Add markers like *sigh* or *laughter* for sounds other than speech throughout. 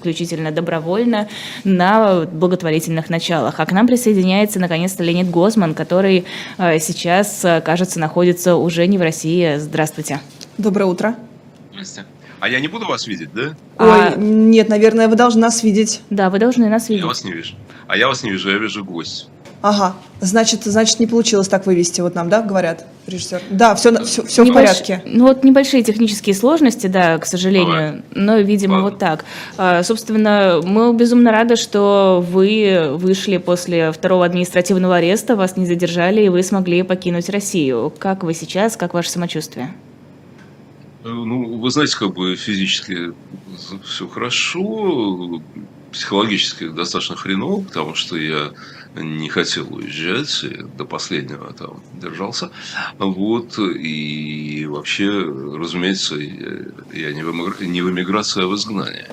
исключительно добровольно на благотворительных началах. А к нам присоединяется наконец-то Леонид Гозман, который э, сейчас, э, кажется, находится уже не в России. Здравствуйте. Доброе утро. Здрасте. А я не буду вас видеть, да? Ой, нет, наверное, вы должны нас видеть. Да, вы должны нас видеть. Я вас не вижу. А я вас не вижу, я вижу гость. Ага, значит, значит, не получилось так вывести, вот нам, да, говорят, режиссер? Да, все, все, все в Небольш- порядке. Ну вот небольшие технические сложности, да, к сожалению, но, видимо, Ладно. вот так. А, собственно, мы безумно рады, что вы вышли после второго административного ареста, вас не задержали, и вы смогли покинуть Россию. Как вы сейчас, как ваше самочувствие? Э, Ну, вы знаете, как бы физически все хорошо, психологически достаточно хреново, потому что я не хотел уезжать, до последнего там держался. Вот, и вообще, разумеется, я не в эмиграции, а в изгнании.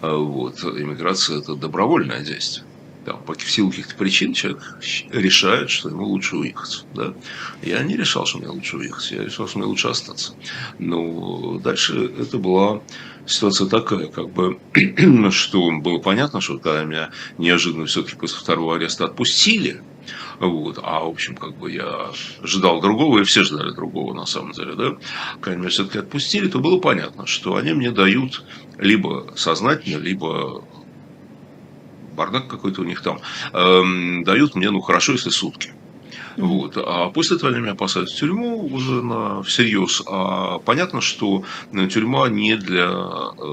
А Вот, иммиграция – это добровольное действие. Там, по силу каких-то причин человек решает, что ему лучше уехать. Да? Я не решал, что мне лучше уехать, я решал, что мне лучше остаться. Но дальше это была ситуация такая, как бы, *clears throat* что было понятно, что когда меня неожиданно все-таки после второго ареста отпустили, вот, а в общем, как бы я ожидал другого, и все ждали другого на самом деле, да, когда меня все-таки отпустили, то было понятно, что они мне дают либо сознательно, либо бардак какой-то у них там, эм, дают мне, ну, хорошо, если сутки. Вот. А после этого меня посадят в тюрьму уже на всерьез. А понятно, что э, тюрьма не для э,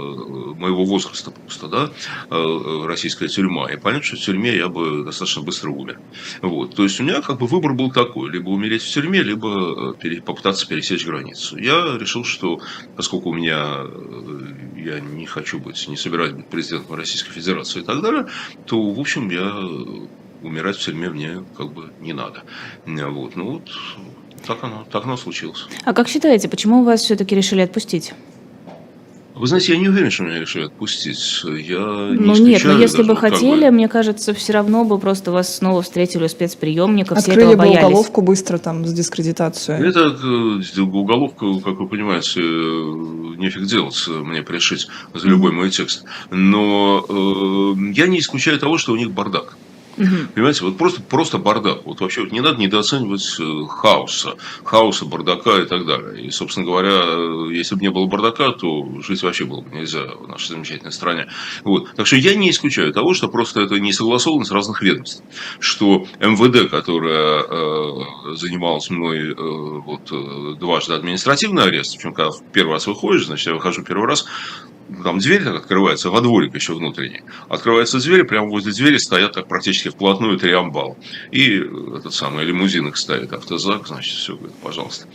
моего возраста просто, да, э, российская тюрьма. И понятно, что в тюрьме я бы достаточно быстро умер. Вот. То есть у меня как бы выбор был такой, либо умереть в тюрьме, либо попытаться пересечь границу. Я решил, что поскольку у меня я не хочу быть, не собираюсь быть президентом Российской Федерации и так далее, то, в общем, я умирать в тюрьме мне как бы не надо. Вот, ну вот так оно, так оно случилось. А как считаете, почему вас все-таки решили отпустить? Вы знаете, я не уверен, что меня решили отпустить. Я не ну нет, но если даже, бы как хотели, мне кажется, все равно бы просто вас снова встретили у спецприемника, все Открыли этого бы боялись. уголовку быстро там с дискредитацией. Это э, уголовку, как вы понимаете, э, нефиг делать э, мне пришить за любой мой текст. Но э, я не исключаю того, что у них бардак. Мгм. Понимаете, вот просто, просто бардак. Вот вообще вот не надо недооценивать э, хаоса, хаоса, бардака и так далее. И, собственно говоря, э, если бы не было бардака, то жить вообще было бы нельзя в нашей замечательной стране. Вот. Так что я не исключаю того, что просто это не согласованность разных ведомств. Что МВД, которая э, занималась мной э, вот, э, дважды административный арест, причем когда в первый раз выходишь, значит, я выхожу первый раз, там дверь так открывается, во дворик еще внутренний. Открывается дверь, прямо возле двери стоят так практически вплотную три амбала. И э, этот самый лимузин их ставит, автозак, значит, все, говорит, пожалуйста.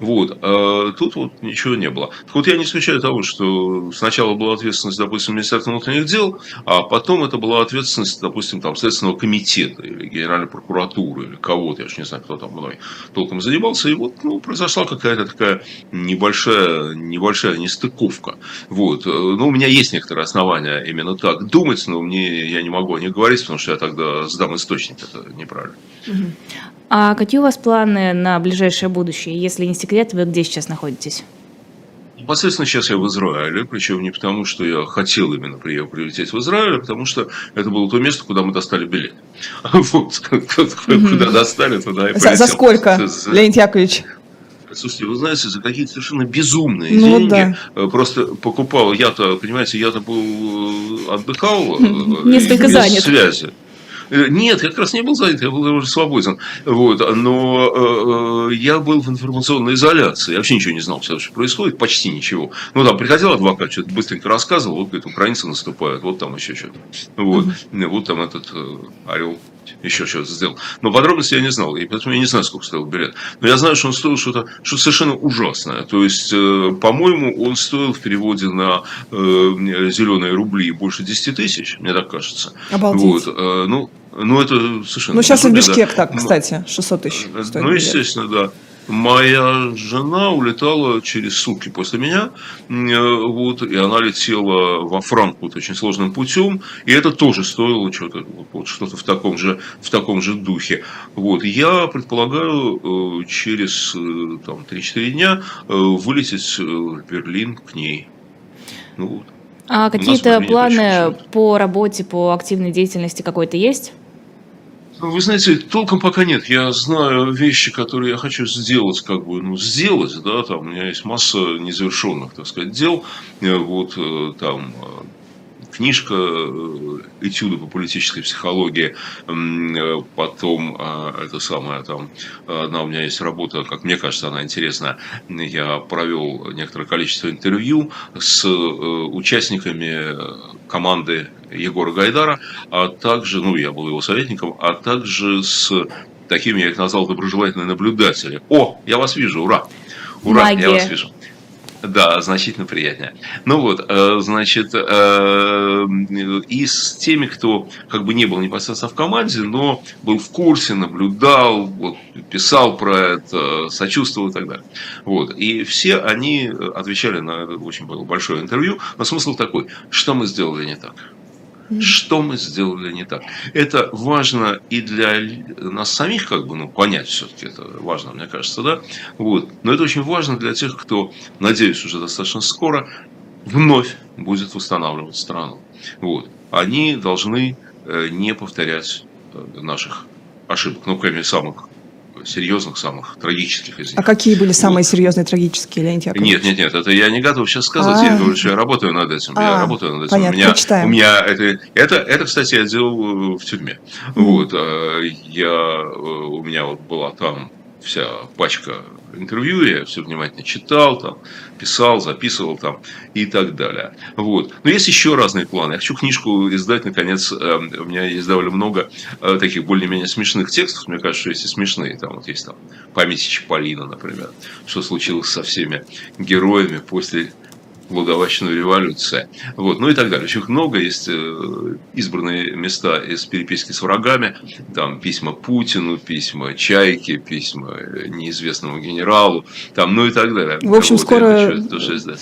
Вот. А тут вот ничего не было. Так вот, я не исключаю того, что сначала была ответственность, допустим, Министерства внутренних дел, а потом это была ответственность, допустим, там, Следственного комитета или Генеральной прокуратуры или кого-то, я уж не знаю, кто там мной толком занимался. И вот, ну, произошла какая-то такая небольшая, небольшая нестыковка. Вот. Э, Ну, у меня есть некоторые основания именно так думать, но мне я не могу о них говорить, потому что я тогда сдам источник, это неправильно. А какие у вас планы на ближайшее будущее? Если не секрет, вы где сейчас находитесь? Непосредственно сейчас я в Израиле, причем не потому, что я хотел именно приехать, прилететь в Израиль, а потому что это было то место, куда мы достали билет. *laughs* Вот, *laughs* куда достали, туда и За, сколько, Леонид Яковлевич? Слушайте, вы знаете, за какие-то совершенно безумные Ну деньги да. э, просто покупал. Я-то, понимаете, я-то был э, отдыхал. э, Несколько без занят. связи. Нет, я как раз не был занят, я был уже свободен. Вот, но э, я был в информационной изоляции. Я вообще ничего не знал, что происходит, почти ничего. Ну, там приходил адвокат, что-то быстренько рассказывал, вот, говорит, украинцы наступают, вот там еще что-то. Вот, вот там этот э, орел еще что-то сделал. Но подробности я не знал, и поэтому я не знаю, сколько стоил билет. Но я знаю, что он стоил что-то что совершенно ужасное. То есть, э, по-моему, он стоил в переводе на э, зеленые рубли больше 10 тысяч, мне так кажется. Обалдеть. Вот, э, ну, ну, это совершенно... Ну, сейчас в безумие, да. Бишкек так, Ну, кстати, 600 тысяч. ну, стоит Ну, билет. естественно, да. Моя жена улетала через сутки после меня, э, вот, и она летела во Франкфурт очень сложным путем, и это тоже стоило что-то, вот, что-то в таком же, в таком же духе. Вот, я предполагаю э, через э, там, 3-4 дня вылететь в Берлин к ней. Ну, вот. А какие-то планы по работе, по активной деятельности какой-то есть? Вы знаете, толком пока нет. Я знаю вещи, которые я хочу сделать, как бы, ну, сделать, да, там у меня есть масса незавершенных, так сказать, дел. Э, Вот э, там э, книжка э, «Этюды по политической психологии», э, потом э, это самое, там, одна у меня есть работа, как мне кажется, она интересная. Я провел некоторое количество интервью с э, участниками команды Егора Гайдара, а также, ну, я был его советником, а также с такими, я их назвал, доброжелательные наблюдатели. О, я вас вижу, ура! Ура, я Магия. вас вижу. Да, значительно приятнее. Ну вот, э, значит, э, и с теми, кто как бы не был непосредственно в команде, но был в курсе, наблюдал, вот, писал про это, сочувствовал и так далее. Вот. И все они отвечали на очень большое интервью. Но смысл такой, что мы сделали не так? Что мы сделали не так? Это важно и для нас самих, как бы, ну, понять все-таки это важно, мне кажется, да? Вот. Но это очень важно для тех, кто, надеюсь, уже достаточно скоро вновь будет восстанавливать страну. Вот. Они должны э, не повторять э, наших ошибок, ну, кроме самых серьезных, самых трагических из них. А какие были самые Вот. серьезные трагические, Леонид Яковлевич? Нет, нет, нет, это я не готов сейчас сказать. А. Я говорю, что я работаю над этим. Я А, работаю над этим. понятно, у меня, почитаем. у меня это, это, это, кстати, я делал э, в тюрьме. Вот, э, я, э, у меня вот была там вся пачка интервью, я все внимательно читал, там, писал, записывал там и так далее. Вот. Но есть еще разные планы. Я хочу книжку издать, наконец, э, у меня есть довольно много э, таких более-менее смешных текстов, мне кажется, что есть и смешные. Там вот есть там памяти Чаполина, например, что случилось со всеми героями после Благовещенной революции. Вот, ну и так далее. Очень много есть э, избранные места из переписки с врагами. Там письма Путину, письма Чайке, письма э, неизвестному генералу, там, ну и так далее. В общем, Вот, скоро-.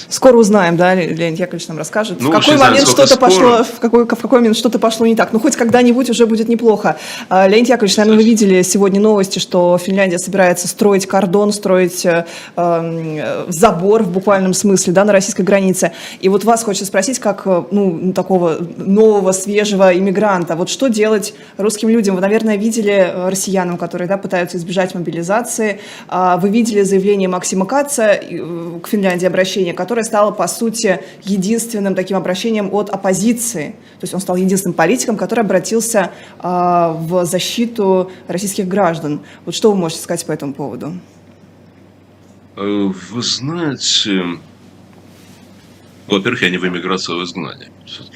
Скоро узнаем, да, Ле- Леонид Яковлевич нам расскажет, Ну, в какой момент что-то пошло, в какой, в какой момент что-то пошло не так. Ну, хоть когда-нибудь уже будет неплохо. А, Леонид Яковлевич, наверное, вы видели сегодня новости, что Финляндия собирается строить кордон, строить э, э, забор в буквальном смысле, да, на российской границе. И вот вас хочется спросить, как, э, ну, такого нового, свежего иммигранта, вот что делать русским людям? Вы, наверное, видели э, россиянам, которые, да, пытаются избежать мобилизации. А, Вы видели заявление Максима Каца э, к Финляндии обращение, которое стало, по сути, единственным таким обращением от оппозиции. То есть он стал единственным политиком, который обратился а, в защиту российских граждан. Вот что вы можете сказать по этому поводу? Вы знаете, во-первых, я не в эмиграции, а в изгнании.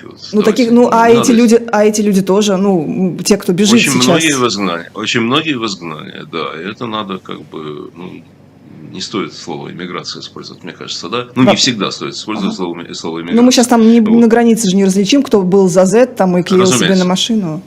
Вот Ну, таких, ну, а эти люди, а эти люди тоже, ну, те, кто бежит Очень сейчас. многие в изгнании. Очень многие в изгнании, да. И это надо как бы, ну, не стоит слово иммиграция использовать, мне кажется, да? Ну, Да. не всегда стоит использовать слово, слово иммиграция. Ну, мы сейчас там не, Вот. на границе же не различим, кто был за Z там и клеил себе Разумеется. на машину.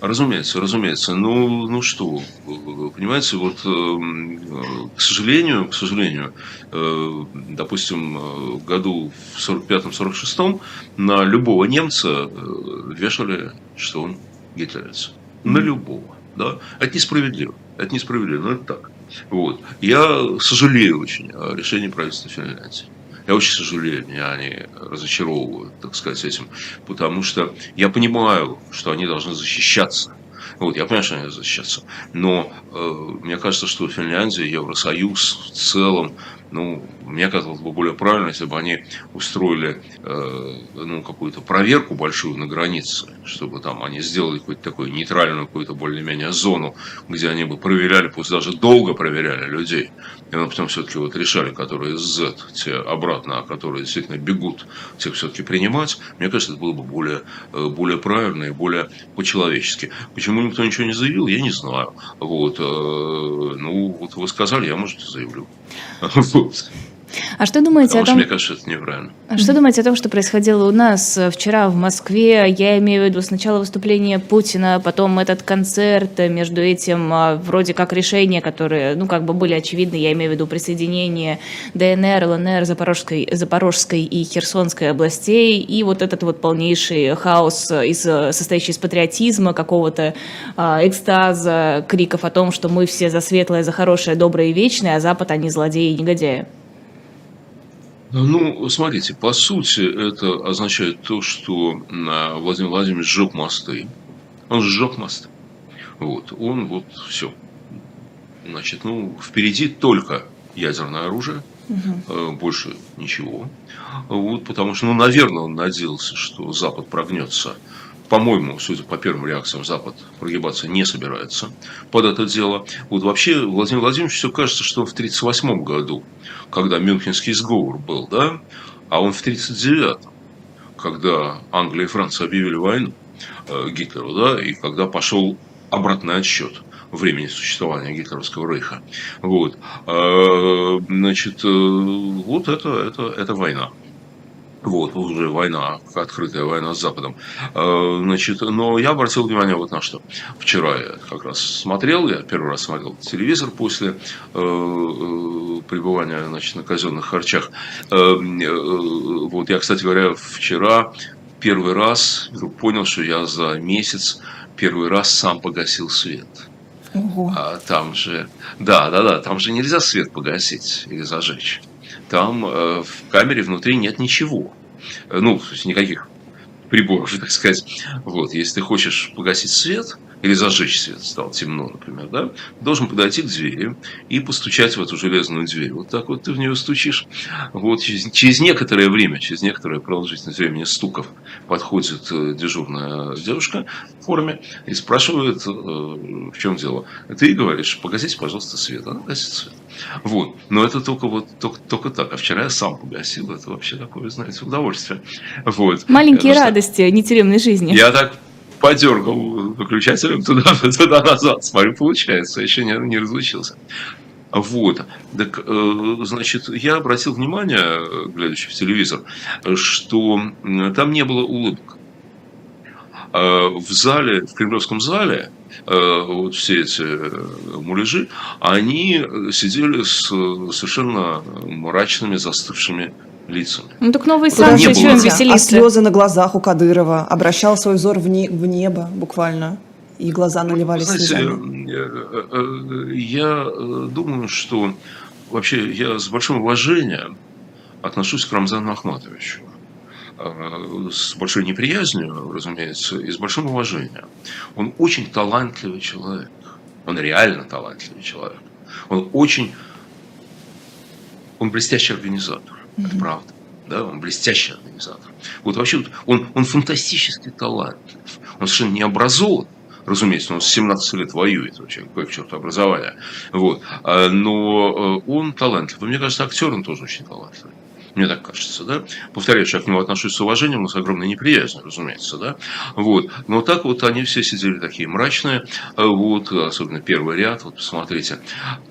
Разумеется, разумеется. Ну, ну что, понимаете, вот, эм, к сожалению, к сожалению, э, допустим, э, в году в 45-46 на любого немца э, вешали, что он гитлеровец. На любого, да. Это несправедливо. Это несправедливо, но это так. Вот. Я сожалею очень о решении правительства Финляндии. Я очень сожалею, меня они разочаровывают, так сказать, этим, потому что я понимаю, что они должны защищаться. Вот, я понимаю, что они должны защищаться. Но э, мне кажется, что Финляндия, Евросоюз в целом, ну, мне казалось бы более правильно, если бы они устроили э, ну, какую-то проверку большую на границе, чтобы там они сделали какую-то такую нейтральную, какую-то более-менее зону, где они бы проверяли, пусть даже долго проверяли людей. И потом все-таки вот решали, которые Z, те обратно, а которые действительно бегут, тех все-таки принимать. Мне кажется, это было бы более, э, более правильно и более по-человечески. Почему никто ничего не заявил, я не знаю. Вот, э, ну, вот вы сказали, я, может, и заявлю. Fuchs. А что думаете Потому о что том, мне кажется, это неправильно. А Что думаете о том, что происходило у нас э, вчера в Москве? Я имею в виду сначала выступление Путина, потом этот концерт, э, между этим а, вроде как решения, которые, ну, как бы были очевидны, я имею в виду присоединение ДНР, ЛНР, Запорожской, Запорожской и Херсонской областей, и вот этот вот полнейший хаос, э, из, э, состоящий из патриотизма, какого-то а, экстаза, криков о том, что мы все за светлое, за хорошее, доброе и вечное, а Запад, они злодеи и негодяи. Ну, смотрите, по сути, это означает то, что а, Владимир Владимирович сжег мосты. Он сжег мосты. Вот, он вот все. Значит, ну, впереди только ядерное оружие, угу. больше ничего. Вот, потому что, ну, наверное, он надеялся, что Запад прогнется по-моему, судя по первым реакциям, Запад прогибаться не собирается под это дело. Вот вообще Владимир Владимирович все кажется, что он в 1938 году, когда Мюнхенский сговор был, да, а он в 1939, когда Англия и Франция объявили войну э, Гитлеру, да, и когда пошел обратный отсчет времени существования гитлеровского рейха. Вот. Э, значит, э, вот это, это, это война. Вот, уже война, открытая война с Западом. Э, значит, но я обратил внимание вот на что. Вчера я как раз смотрел, я первый раз смотрел телевизор после э, э, пребывания значит, на казенных харчах. Вот я, кстати говоря, вчера первый раз понял, что я за месяц первый раз сам погасил свет. Ого. А там же, да, да, да, там же нельзя свет погасить или зажечь там э, в камере внутри нет ничего. Э, ну, то есть никаких приборов, *laughs* так сказать. Вот, если ты хочешь погасить свет, или зажечь свет, стало темно, например, да, должен подойти к двери и постучать в эту железную дверь. Вот так вот ты в нее стучишь. Вот через, через некоторое время, через некоторое продолжительность времени стуков подходит э, дежурная девушка в форме и спрашивает, в чем дело. Ты говоришь, погасите, пожалуйста, свет. Она гасит свет. Вот. Но это только вот только, только так. А вчера я сам погасил. Это вообще такое, знаете, удовольствие. Вот. Маленькие Потому радости что... нетеремной жизни. Я так подергал выключателем туда, *laughs* туда назад. Смотрю, получается, еще не, не разучился. Вот. Так, э, значит, я обратил внимание, глядя в телевизор, что там не было улыбок. А в зале, в Кремлевском зале, э, вот все эти э, муляжи, они сидели с совершенно мрачными, застывшими лицами. Ну так новый санкции, чем веселиться? А слезы на глазах у Кадырова, обращал свой взор в, не, в небо буквально, и глаза наливались Знаете, слезами. Э, я думаю, что вообще я с большим уважением отношусь к Рамзану Ахматовичу. Э, с большой неприязнью, разумеется, и с большим уважением. Он очень талантливый человек. Он реально талантливый человек. Он очень... Он блестящий организатор. Mm-hmm. Это правда. Да, он блестящий организатор. Вот вообще он, он фантастически талантлив. Он совершенно не образован. Разумеется, он с 17 лет воюет, вообще, какое к черту образование. Вот. А, но э, он талантлив. И мне кажется, актер он тоже очень талантливый. Мне так кажется, да. Повторяю, я к нему отношусь с уважением, но с огромной неприязнью, разумеется, да. Вот. Но так вот они все сидели такие мрачные, вот, особенно первый ряд, вот посмотрите.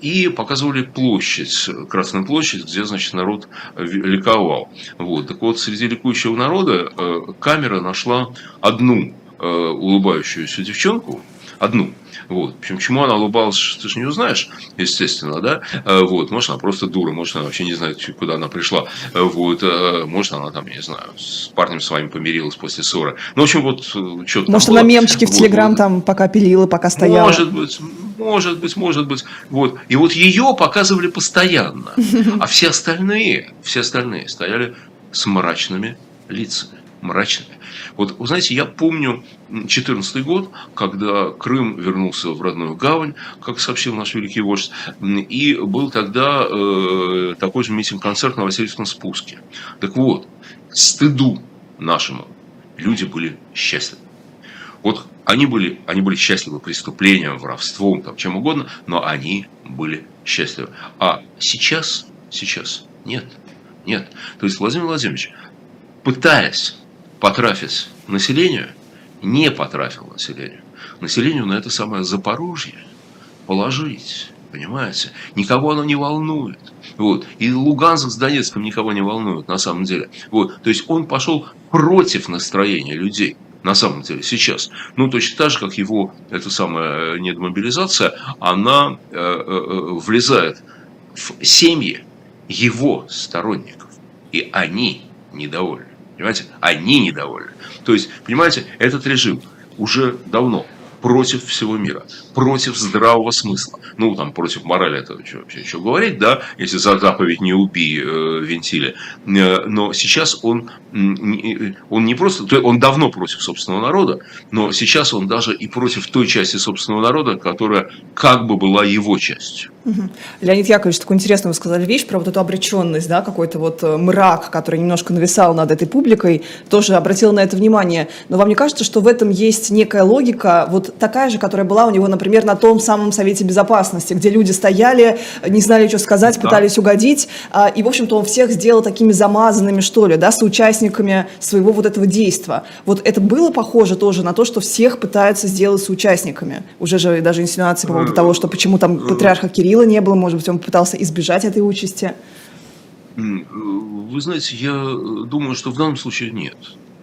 И показывали площадь, Красную площадь, где, значит, народ ликовал. Вот. Так вот, среди ликующего народа э, камера нашла одну э, улыбающуюся девчонку, одну, вот. Причем, чему она улыбалась, ты же не узнаешь, естественно, да? Э, вот. Может, она просто дура, может, она вообще не знает, куда она пришла. Э, вот. Э, может, она там, не знаю, с парнем с вами помирилась после ссоры. Ну, в общем, вот что-то Может, она было. мемчики в Телеграм вот. там пока пилила, пока стояла. Может быть, может быть, может быть. Вот. И вот ее показывали постоянно. *laughs* А все остальные, все остальные стояли с мрачными лицами. Мрачными. Вот, вы знаете, я помню 2014 год, когда Крым вернулся в родную гавань, как сообщил наш великий вождь, и был тогда э, такой же митинг-концерт на Васильевском спуске. Так вот, к стыду нашему люди были счастливы. Вот они были, они были счастливы преступлением, воровством, там, чем угодно, но они были счастливы. А сейчас, сейчас нет, нет. То есть Владимир Владимирович, пытаясь потрафить населению, не потрафил населению. Населению на это самое Запорожье положить. Понимаете? Никого оно не волнует. Вот. И Луганск с Донецком никого не волнует на самом деле. Вот. То есть он пошел против настроения людей на самом деле сейчас. Ну, точно так же, как его, эта самая э, недомобилизация, она э, э, э, влезает в семьи его сторонников. И они недовольны. Понимаете? Они недовольны. То есть, понимаете, этот режим уже давно против всего мира, против здравого смысла. Ну, там, против морали, это что, вообще еще говорить, да, если за заповедь не убей э, вентили. Э, но сейчас он, он не просто, он давно против собственного народа, но сейчас он даже и против той части собственного народа, которая как бы была его частью. Леонид Яковлевич, такую интересную вы сказали вещь про вот эту обреченность, да, какой-то вот э, мрак, который немножко нависал над этой публикой, тоже обратил на это внимание. Но вам не кажется, что в этом есть некая логика, вот такая же, которая была у него, например, на том самом Совете Безопасности, где люди стояли, не знали, что сказать, да. пытались угодить, а, и, в общем-то, он всех сделал такими замазанными, что ли, да, соучастниками своего вот этого действия. Вот это было похоже тоже на то, что всех пытаются сделать соучастниками. Уже же даже инсинуации по поводу э, того, что почему там э, патриарха Кирилла Кирилла не было, может быть, он пытался избежать этой участи? Вы знаете, я думаю, что в данном случае нет.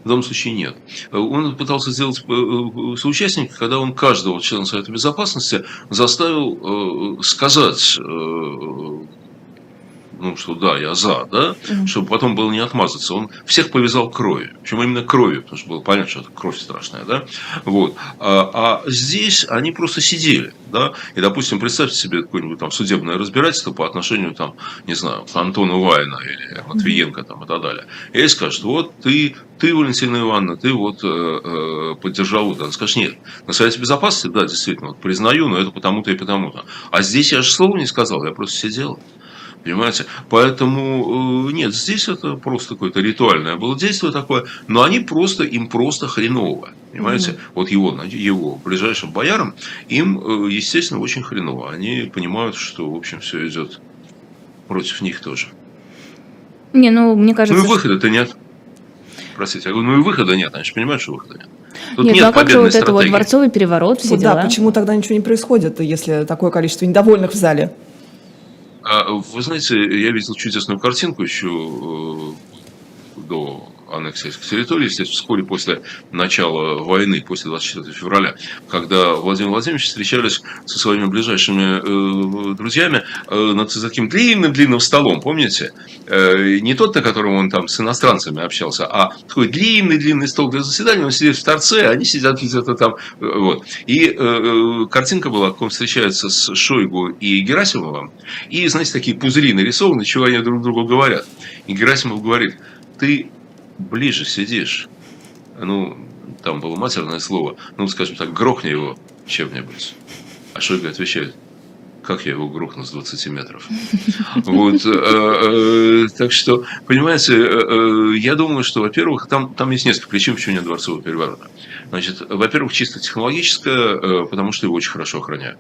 В данном случае нет. Он пытался сделать э, э, соучастника, когда он каждого члена Совета Безопасности заставил э, сказать ну, что да, я за, да, mm-hmm. чтобы потом было не отмазаться. Он всех повязал кровью. Почему именно кровью? Потому что было понятно, что это кровь страшная, да. Вот. А, а здесь они просто сидели, да. И, допустим, представьте себе какое-нибудь там судебное разбирательство по отношению, там, не знаю, к Антону Вайна или Матвиенко там и так далее. И скажут, вот ты ты, Валентина Ивановна, ты вот э, э, поддержал удар. Скажешь, нет, на Совете Безопасности, да, действительно, вот, признаю, но это потому-то и потому-то. А здесь я же слова не сказал, я просто сидел. Понимаете? Поэтому э, нет, здесь это просто какое-то ритуальное было действие такое, но они просто, им просто хреново. Понимаете? Mm-hmm. Вот его, его ближайшим боярам, им, э, естественно, очень хреново. Они понимают, что, в общем, все идет против них тоже. Не, ну, мне кажется... Ну и выхода-то нет. Простите, я говорю, ну и выхода нет, они же понимают, что выхода нет. Тут нет, нет ну а как же вот стратегии. это вот дворцовый переворот, все вот дела? Да, почему тогда ничего не происходит, если такое количество недовольных в зале? А, вы знаете, я видел чудесную картинку еще э, до аннексии территории, естественно, вскоре после начала войны, после 24 февраля, когда Владимир Владимирович встречались со своими ближайшими э, друзьями э, над таким длинным-длинным столом, помните? Э, не тот, на котором он там с иностранцами общался, а такой длинный-длинный стол для заседания, он сидит в торце, а они сидят где-то там. Э, вот. И э, э, картинка была, как он встречается с Шойгу и Герасимовым, и, знаете, такие пузыри нарисованы, чего они друг другу говорят. И Герасимов говорит, ты ближе сидишь, ну, там было матерное слово, ну, скажем так, грохни его чем-нибудь. А Шойгу отвечает, как я его грохну с 20 метров. Вот, э, э, так что, понимаете, э, я думаю, что, во-первых, там, там есть несколько причин, почему нет дворцового переворота. Значит, во-первых, чисто технологическое, потому что его очень хорошо охраняют.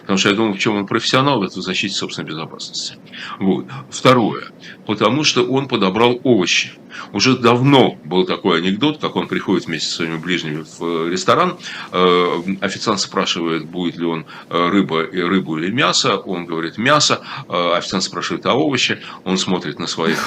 Потому что я думаю, в чем он профессионал, это в защите собственной безопасности. Вот. Второе. Потому что он подобрал овощи. Уже давно был такой анекдот, как он приходит вместе со своими ближними в э, ресторан. Э, официант спрашивает, будет ли он э, рыба, рыбу или мясо. Он говорит мясо. Официант спрашивает, а овощи? Он смотрит на своих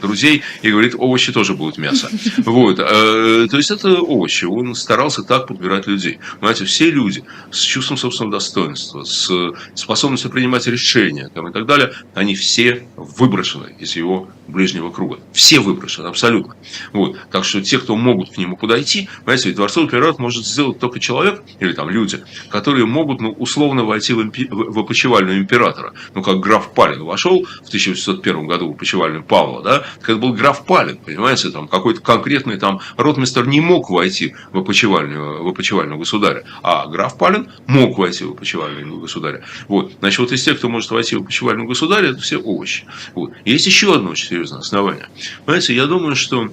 друзей и говорит, овощи тоже будут мясо. Вот. То есть это овощи. Он старался так подбирать людей. Понимаете, все люди с чувством собственного достоинства, с способностью принимать решения там, и так далее, они все выброшены из его ближнего круга. Все выброшены, абсолютно. Вот. Так что те, кто могут к нему подойти, понимаете, дворцовый переворот может сделать только человек, или там люди, которые могут, ну, условно войти в, импи... в опочивальную императора. Ну, как граф Палин вошел в 1801 году в опочивальную Павла, да, так это был граф Палин, понимаете, там какой-то конкретный там ротмистер не мог войти в опочивальную, в опочивальную государя, а граф Палин мог войти в опочивальную государя. Вот. Значит, вот из тех, кто может войти в опочивальную государя, это все овощи. Вот. Есть еще одно очень серьезное основание. Понимаете, я думаю, что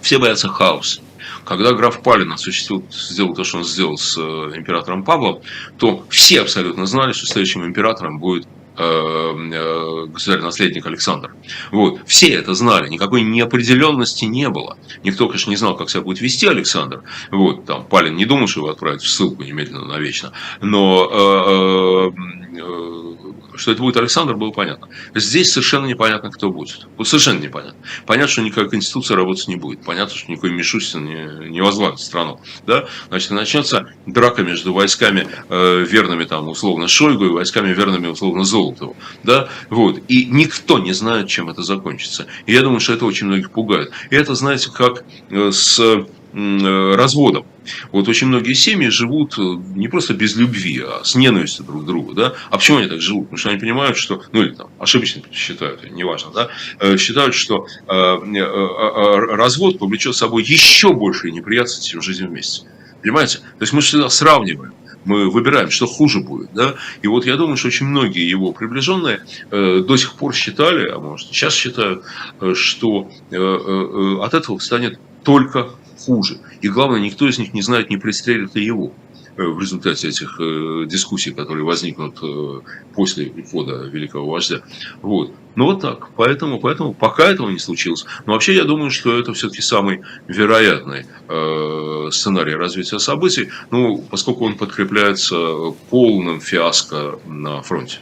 все боятся хаоса. Когда граф Палин осуществил, сделал то, что он сделал с э, императором Павлом, то все абсолютно знали, что следующим императором будет э, э, государь-наследник Александр. Вот. Все это знали, никакой неопределенности не было. Никто, конечно, не знал, как себя будет вести Александр. Вот, там, Палин не думал, что его отправят в ссылку немедленно навечно. Но э, э, что это будет Александр, было понятно. Здесь совершенно непонятно, кто будет. Вот совершенно непонятно. Понятно, что никакая конституция работать не будет. Понятно, что никакой Мишустин не, не возглавит страну. Да? Значит, начнется драка между войсками э, верными, там, условно, Шойгу и войсками верными, условно, Золотову. Да? Вот. И никто не знает, чем это закончится. И я думаю, что это очень многих пугает. И это, знаете, как э, с разводом. Вот очень многие семьи живут э, не просто без любви, а с ненавистью друг к другу. Да? А почему они так живут? Потому что они понимают, что, ну или там, ошибочно считают, неважно, да? Э, считают, что э, э, э, развод повлечет с собой еще большие неприятности, чем жизнь вместе. Понимаете? То есть мы всегда сравниваем мы выбираем, что хуже будет. Да? И вот я думаю, что очень многие его приближенные э, до сих пор считали, а может сейчас считают, э, что э, э, от этого станет только хуже. И главное, никто из них не знает, не пристрелит ли его э, в результате этих э, дискуссий, которые возникнут э, после ухода великого вождя. Вот. Ну вот так. Поэтому, поэтому пока этого не случилось. Но вообще я думаю, что это все-таки самый вероятный э, сценарий развития событий, ну, поскольку он подкрепляется полным фиаско на фронте.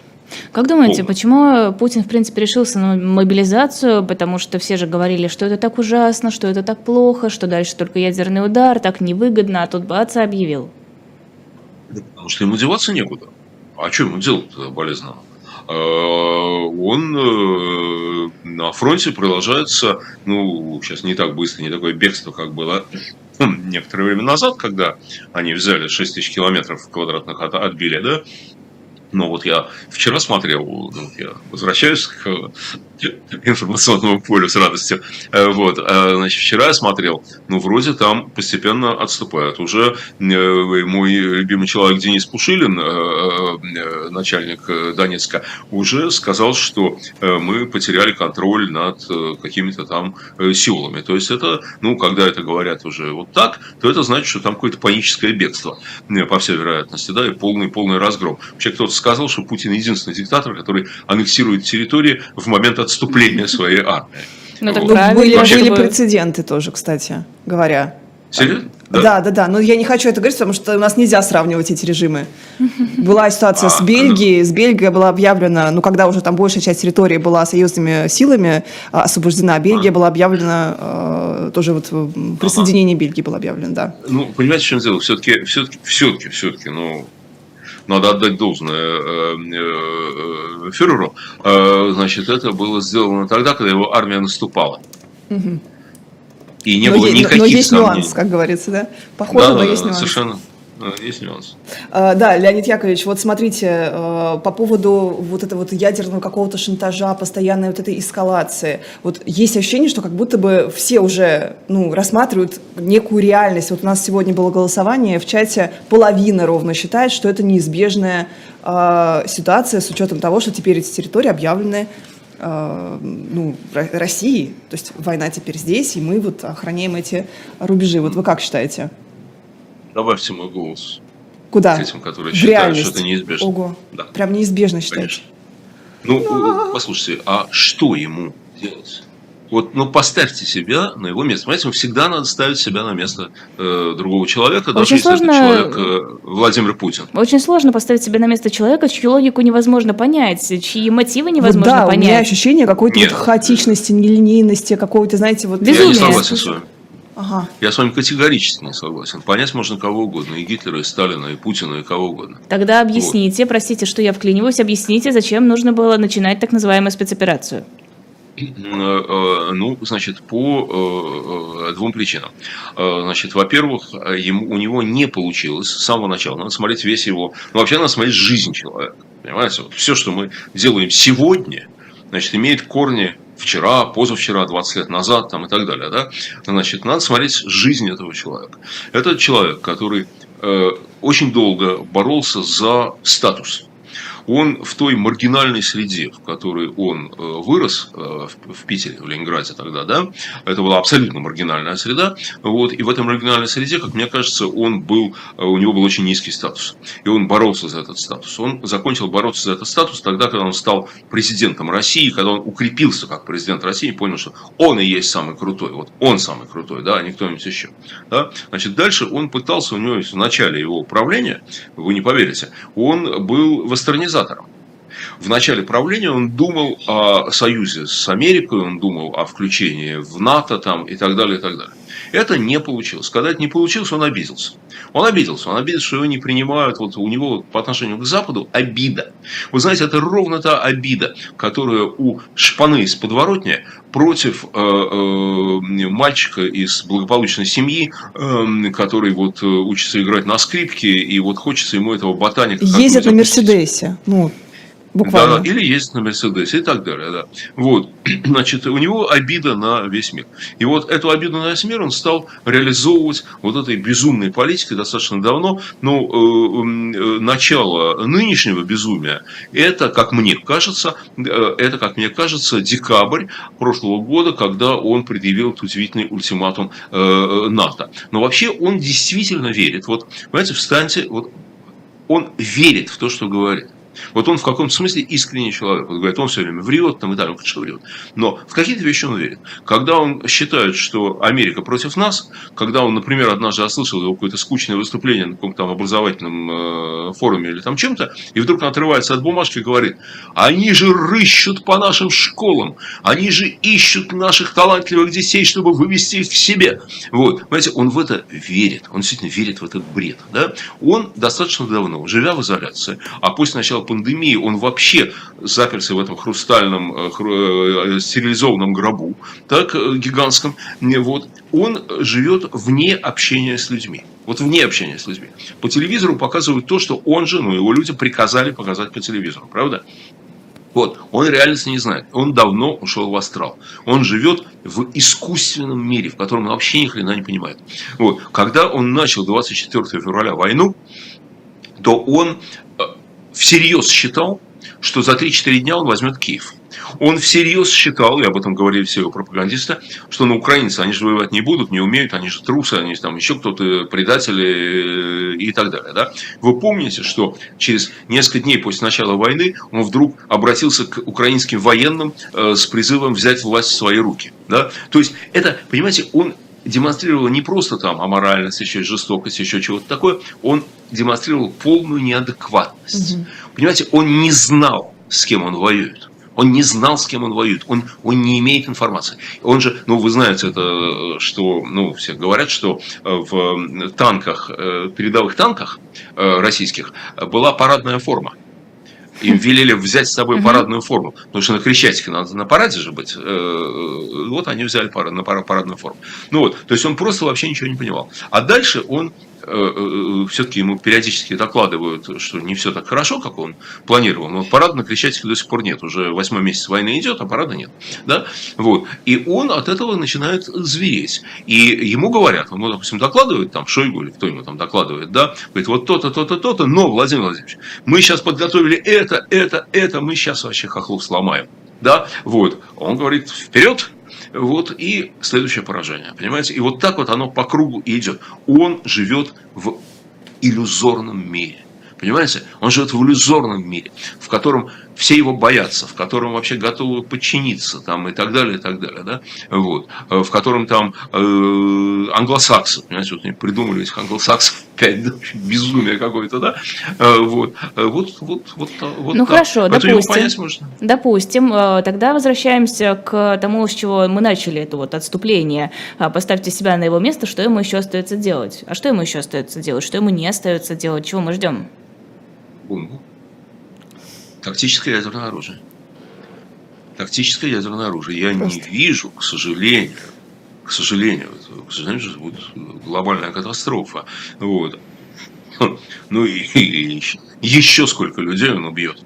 Как думаете, Полно. почему Путин, в принципе, решился на мобилизацию? Потому что все же говорили, что это так ужасно, что это так плохо, что дальше только ядерный удар, так невыгодно, а тут бац, объявил. Потому что ему деваться некуда. А что ему делать болезненно? Э, Он э, на фронте продолжается, ну, сейчас не так быстро, не такое бегство, как было хм, некоторое время назад, когда они взяли 6 тысяч километров квадратных от, отбили, да, но вот я вчера смотрел, ну, я возвращаюсь к информационному полю с радостью. Э, вот, э, значит, вчера я смотрел, ну, вроде там постепенно отступают. Уже э, мой любимый человек Денис Пушилин, начальник Донецка, уже сказал, что мы потеряли контроль над какими-то там силами. То есть это, ну, когда это говорят уже вот так, то это значит, что там какое-то паническое бегство, по всей вероятности, да, и полный, полный разгром. Вообще кто-то сказал, что Путин единственный диктатор, который аннексирует территории в момент отступления своей армии. Ну, так Вот. Ну, были, Вообще- были прецеденты тоже, кстати говоря. Серьезно? Да. да, да, Но я не хочу это говорить, потому что у нас нельзя сравнивать эти режимы. Была ситуация с А, Бельгией. С Бельгией была объявлена, ну, когда уже там большая часть территории была союзными силами а, освобождена, Бельгия была объявлена, э, тоже вот присоединение Бельгии было объявлено, да. Ну, понимаете, в чем дело? Все-таки, все-таки, все-таки, все-таки, ну, надо отдать должное э, э, э, фюреру. Значит, это было сделано тогда, когда его армия наступала. И не но, было никаких но есть сомнений. нюанс, как говорится, да? Похоже, да, но да, есть нюанс. совершенно. Э, Есть нюанс. А, Да, Леонид Яковлевич, вот смотрите, э, по поводу вот этого вот ядерного какого-то шантажа, постоянной вот этой эскалации, вот есть ощущение, что как будто бы все уже, ну, рассматривают некую реальность. Вот у нас сегодня было голосование в чате, половина ровно считает, что это неизбежная э, ситуация с учетом того, что теперь эти территории объявлены э, ну, Ро- Россией, то есть война теперь здесь, и мы вот охраняем эти рубежи. Вот вы как считаете? Добавьте мой голос Куда? к этим, которые В считают, реальность. что это неизбежно. Ого. Да. Прям неизбежно? Конечно. Ну, э, послушайте, а что ему делать? Вот, ну, поставьте себя на его место. Понимаете, всегда надо ставить себя на место э, другого человека, даже Очень если сложно- это человек э, Владимир Путин. Очень сложно поставить себя на место человека, чью логику невозможно понять, чьи мотивы невозможно Вот да, у меня понять. ощущение какой-то вот хаотичности, нелинейности, какого-то, знаете, вот... Я не согласен с вами. Ага. Я с вами категорически не согласен. Понять можно кого угодно. И Гитлера, и Сталина, и Путина, и кого угодно. Тогда объясните, простите, что я вклиниваюсь, объясните, зачем нужно было начинать так называемую спецоперацию. Э, э, Ну, значит, по э, двум причинам. Значит, во-первых, ему, у него не получилось с самого начала. Надо смотреть весь его... Ну, вообще, надо смотреть жизнь человека. Понимаете? Вот все, что мы делаем сегодня, значит, имеет корни вчера, позавчера, 20 лет назад там, и так далее. Да? Значит, надо смотреть жизнь этого человека. Это человек, который э, очень долго боролся за статус. Он в той маргинальной среде, в которой он э, вырос, э, в, Питере, в Ленинграде тогда, да, это была абсолютно маргинальная среда, вот, и в этой маргинальной среде, как мне кажется, он был, э, у него был очень низкий статус, и он боролся за этот статус. Он закончил бороться за этот статус тогда, когда он стал президентом России, когда он укрепился как президент России, и понял, что он и есть самый крутой, вот он самый крутой, да, а не кто-нибудь еще. Да? Значит, дальше он пытался, у него в начале его управления, вы не поверите, он был вестернизатором. В начале правления он думал о союзе с Америкой, он думал о включении в НАТО там, и так далее, и так далее. Это не получилось. Когда это не получилось, он обиделся. Он обиделся. Он обиделся, что его не принимают. Вот у него по отношению к Западу обида. Вы знаете, это ровно та обида, которая у шпаны из подворотни против э, э, мальчика из благополучной семьи, э, который вот э, учится играть на скрипке, и вот хочется ему этого ботаника. Ездит на Мерседесе. Ну, Буквально. Да, или ездит на Мерседесе и так далее. Да. Вот. *clears throat* Значит, у него обида на весь мир. И вот эту обиду на весь мир он стал реализовывать вот этой безумной политикой достаточно давно. Но э, э, начало нынешнего безумия, это, как мне кажется, э, это, как мне кажется, декабрь прошлого года, когда он предъявил этот удивительный ультиматум э, НАТО. Но вообще он действительно верит. Вот, понимаете, встаньте, вот, он верит в то, что говорит. Вот он в каком-то смысле искренний человек. Он говорит, он все время врет, там и так, что врет. Но в какие-то вещи он верит. Когда он считает, что Америка против нас, когда он, например, однажды ослышал его какое-то скучное выступление на каком-то там образовательном э, форуме или там чем-то, и вдруг отрывается от бумажки и говорит, они же рыщут по нашим школам, они же ищут наших талантливых детей, чтобы вывести их к себе. Вот, понимаете, он в это верит, он действительно верит в этот бред. Да? Он достаточно давно, живя в изоляции, а после начала пандемии он вообще заперся в этом хрустальном, э, э, стерилизованном гробу, так, э, гигантском, вот, он живет вне общения с людьми. Вот вне общения с людьми. По телевизору показывают то, что он же, ну, его люди приказали показать по телевизору, правда? Вот, он реальности не знает. Он давно ушел в астрал. Он живет в искусственном мире, в котором он вообще ни хрена не понимает. Вот, когда он начал 24 февраля войну, то он всерьез считал, что за 3-4 дня он возьмет Киев. Он всерьез считал, и об этом говорили все его пропагандисты, что на украинцы, они же воевать не будут, не умеют, они же трусы, они там еще кто-то, предатели э, и так далее. Да? Вы помните, что через несколько дней после начала войны он вдруг обратился к украинским военным э, с призывом взять власть в свои руки. Да? То есть это, понимаете, он демонстрировал не просто там аморальность, еще жестокость, еще чего-то такое, он демонстрировал полную неадекватность. Угу. Понимаете, он не знал, с кем он воюет. Он не знал, с кем он воюет. Он, он не имеет информации. Он же, ну, вы знаете, это, что, ну, все говорят, что в танках, э, передовых танках э, российских была парадная форма. Им велели взять с собой парадную форму. Потому что на Крещатике надо на параде же быть. Э, вот они взяли на парадную форму. Ну вот, то есть он просто вообще ничего не понимал. А дальше он Э, э, все-таки ему периодически докладывают, что не все так хорошо, как он планировал. Но парада на Крещатике до сих пор нет. Уже восьмой месяц войны идет, а парада нет. Да? Вот. И он от этого начинает звереть. И ему говорят, ему, допустим, докладывают, там, Шойгу или кто ему там докладывает, да, говорит, вот то-то, то-то, то-то, но, Владимир Владимирович, мы сейчас подготовили это, это, это, мы сейчас вообще хохлов сломаем. Да, вот. Он говорит, вперед, вот, и следующее поражение. Понимаете? И вот так вот оно по кругу идет. Он живет в иллюзорном мире. Понимаете? Он живет в иллюзорном мире, в котором все его боятся, в котором вообще готовы подчиниться там, и так далее, и так далее. Да? Вот. В котором там э, англосаксы, понимаете, вот они придумали этих англосаксов, *laughs* опять да, безумие какое-то, да? Э, вот, э, вот, вот, вот, вот Ну так. хорошо, Это допустим. Можно. Допустим, э, тогда возвращаемся к тому, с чего мы начали это вот отступление. Поставьте себя на его место, что ему еще остается делать? А что ему еще остается делать? Что ему не остается делать? Чего мы ждем? Бомбу. Тактическое ядерное оружие. Тактическое ядерное оружие. Я Просто. не вижу, к сожалению, к сожалению, к сожалению, будет глобальная катастрофа. Вот. *laughs* Ну и, и еще сколько людей он убьет.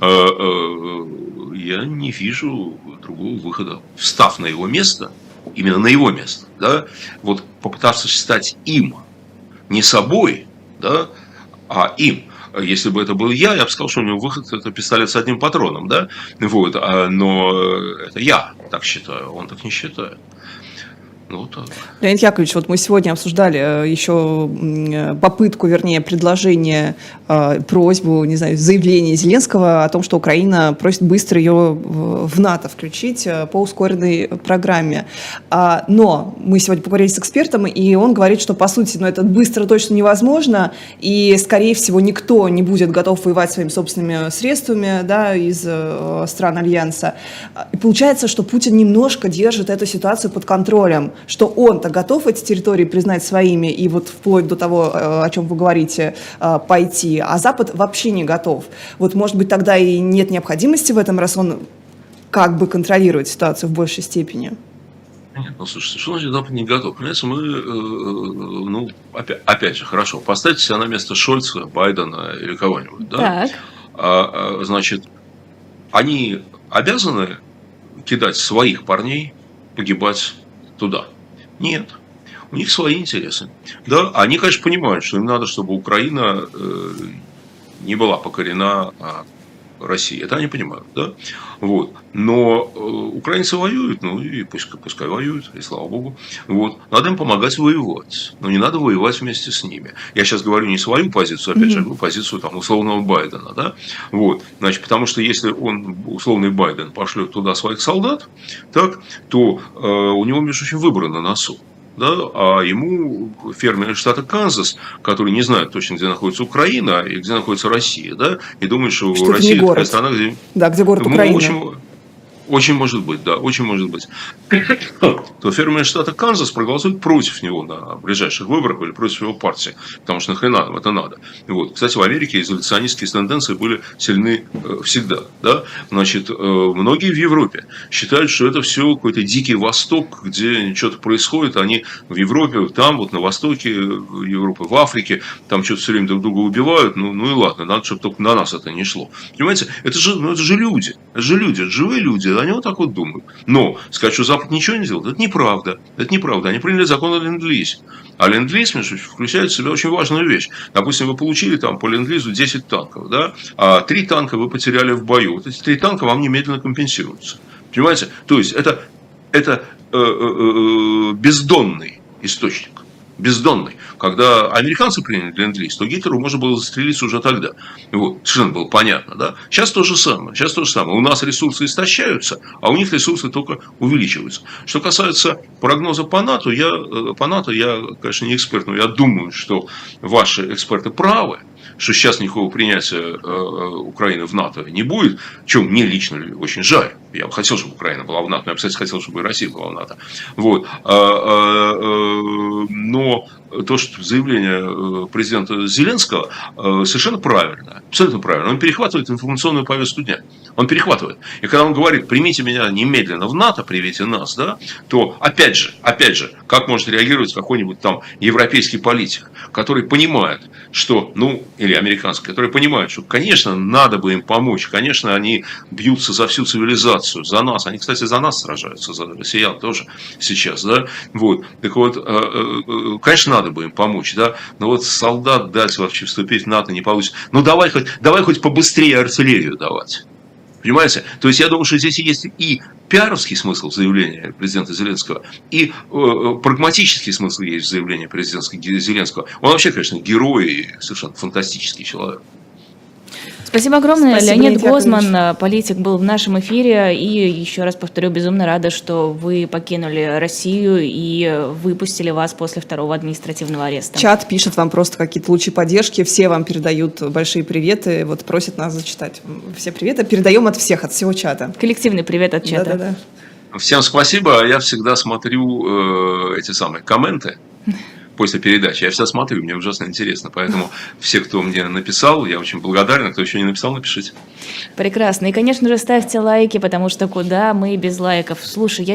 Mm-hmm. Я не вижу другого выхода. Встав на его место, именно на его место, да, вот попытаться стать им, не собой, да, а им. Если бы это был я, я бы сказал, что у него выход это пистолет с одним патроном, да, вот, а, но это я так считаю, он так не считает. Ну. Леонид Яковлевич, вот мы сегодня обсуждали э, еще попытку, вернее, предложение, э, просьбу, не знаю, заявление Зеленского о том, что Украина просит быстро ее в НАТО включить э, по ускоренной программе. А, но мы сегодня поговорили с экспертом, и он говорит, что, по сути, ну, это быстро точно невозможно, и, скорее всего, никто не будет готов воевать своими собственными средствами да, из стран Альянса. И получается, что Путин немножко держит эту ситуацию под контролем. Что он-то готов эти территории признать своими и вот вплоть до того, э, о чем вы говорите, э, пойти, а Запад вообще не готов. Вот, может быть, тогда и нет необходимости в этом, раз он как бы контролирует ситуацию в большей степени. Нет, ну слушайте, что значит Запад не готов? Понимаете, мы, э, ну, опять, опять же, хорошо, поставьте себя на место Шольца, Байдена или кого-нибудь, да? Так. А, а, значит, они обязаны кидать своих парней, погибать туда? Нет. У них свои интересы. Да, они, конечно, понимают, что им надо, чтобы Украина э, не была покорена а, России. Это они понимают, да? Вот. Но э, украинцы воюют, ну и пусть, пускай воюют, и слава богу. Вот. Надо им помогать воевать. Но не надо воевать вместе с ними. Я сейчас говорю не свою позицию, опять же, позицию там, условного Байдена. Да? Вот. Значит, потому что если он, условный Байден, пошлет туда своих солдат, так, то э, у него, между прочим, выборы на носу да, а ему фермеры штата Канзас, которые не знают точно, где находится Украина и где находится Россия, да, и думают, что, что Россия это такая страна, где... Да, где город Ну, Украина. очень, очень может быть, да, очень может быть. То фермеры штата Канзас проголосуют против него на ближайших выборах или против его партии, потому что нахрена нам это надо. Вот. Кстати, в Америке изоляционистские тенденции были сильны э, всегда. Да? Значит, э, многие в Европе считают, что это все какой-то дикий Восток, где что-то происходит. Они в Европе, там, вот на востоке Европы, в Африке, там что-то все время друг друга убивают. Ну, ну и ладно, надо, чтобы только на нас это не шло. Понимаете, это же, ну, это же люди. Это же люди, это живые люди, они вот так вот думают. Но сказать, что Запад ничего не делает, это неправда. Это неправда. Они приняли закон о ленд-лизе. А ленд-лиз, включает в себя очень важную вещь. Допустим, вы получили там по ленд-лизу 10 танков, да, а 3 танка вы потеряли в бою. Вот эти 3 танка вам немедленно компенсируются. Понимаете? То есть, это, это э, э, э, бездонный источник. Бездонный. Когда американцы приняли ленд-лиз, то Гитлеру можно было застрелиться уже тогда. Вот, совершенно было понятно, да? Сейчас то же самое. Сейчас то же самое. У нас ресурсы истощаются, а у них ресурсы только увеличиваются. Что касается прогноза по НАТО, я, э, по НАТО я, конечно, не эксперт, но я думаю, что ваши эксперты правы, что сейчас никакого принятия э, э, Украины в НАТО не будет, чем мне лично очень жаль. Я бы хотел, чтобы Украина была в НАТО, но я бы, кстати, хотел, чтобы и Россия была в НАТО. Вот. А, а, а, Но то, что заявление э, президента Зеленского э, совершенно правильно, абсолютно правильно. Он перехватывает информационную повестку дня. Он перехватывает. И когда он говорит, примите меня немедленно в НАТО, приведите нас, да, то опять же, опять же, как может реагировать какой-нибудь там европейский политик, который понимает, что, ну, или американский, который понимает, что, конечно, надо бы им помочь, конечно, они бьются за всю цивилизацию, за нас. Они, кстати, за нас сражаются, за россиян тоже сейчас, да. Вот. Так вот, э, конечно, надо бы им помочь, да, но вот солдат дать вообще вступить в НАТО не получится. Ну, давай хоть, давай хоть побыстрее артиллерию давать. Понимаете? То есть я думаю, что здесь есть и пиаровский смысл заявления президента Зеленского, и э, прагматический смысл есть в заявлении президента Зеленского. Он вообще, конечно, герой совершенно фантастический человек. Спасибо огромное. Спасибо, Леонид Гозман, Яковлевич. политик, был в нашем эфире. И еще раз повторю, безумно рада, что вы покинули Россию и выпустили вас после второго административного ареста. Чат пишет вам просто какие-то лучи поддержки, все вам передают большие приветы, вот просят нас зачитать все приветы. Передаем от всех, от всего чата. Коллективный привет от чата. Да-да-да. Всем спасибо. Я всегда смотрю э, эти самые комменты после передачи. Я всегда смотрю, мне ужасно интересно. Поэтому все, кто мне написал, я очень благодарен. Кто еще не написал, напишите. Прекрасно. И, конечно же, ставьте лайки, потому что куда мы без лайков? Слушай, я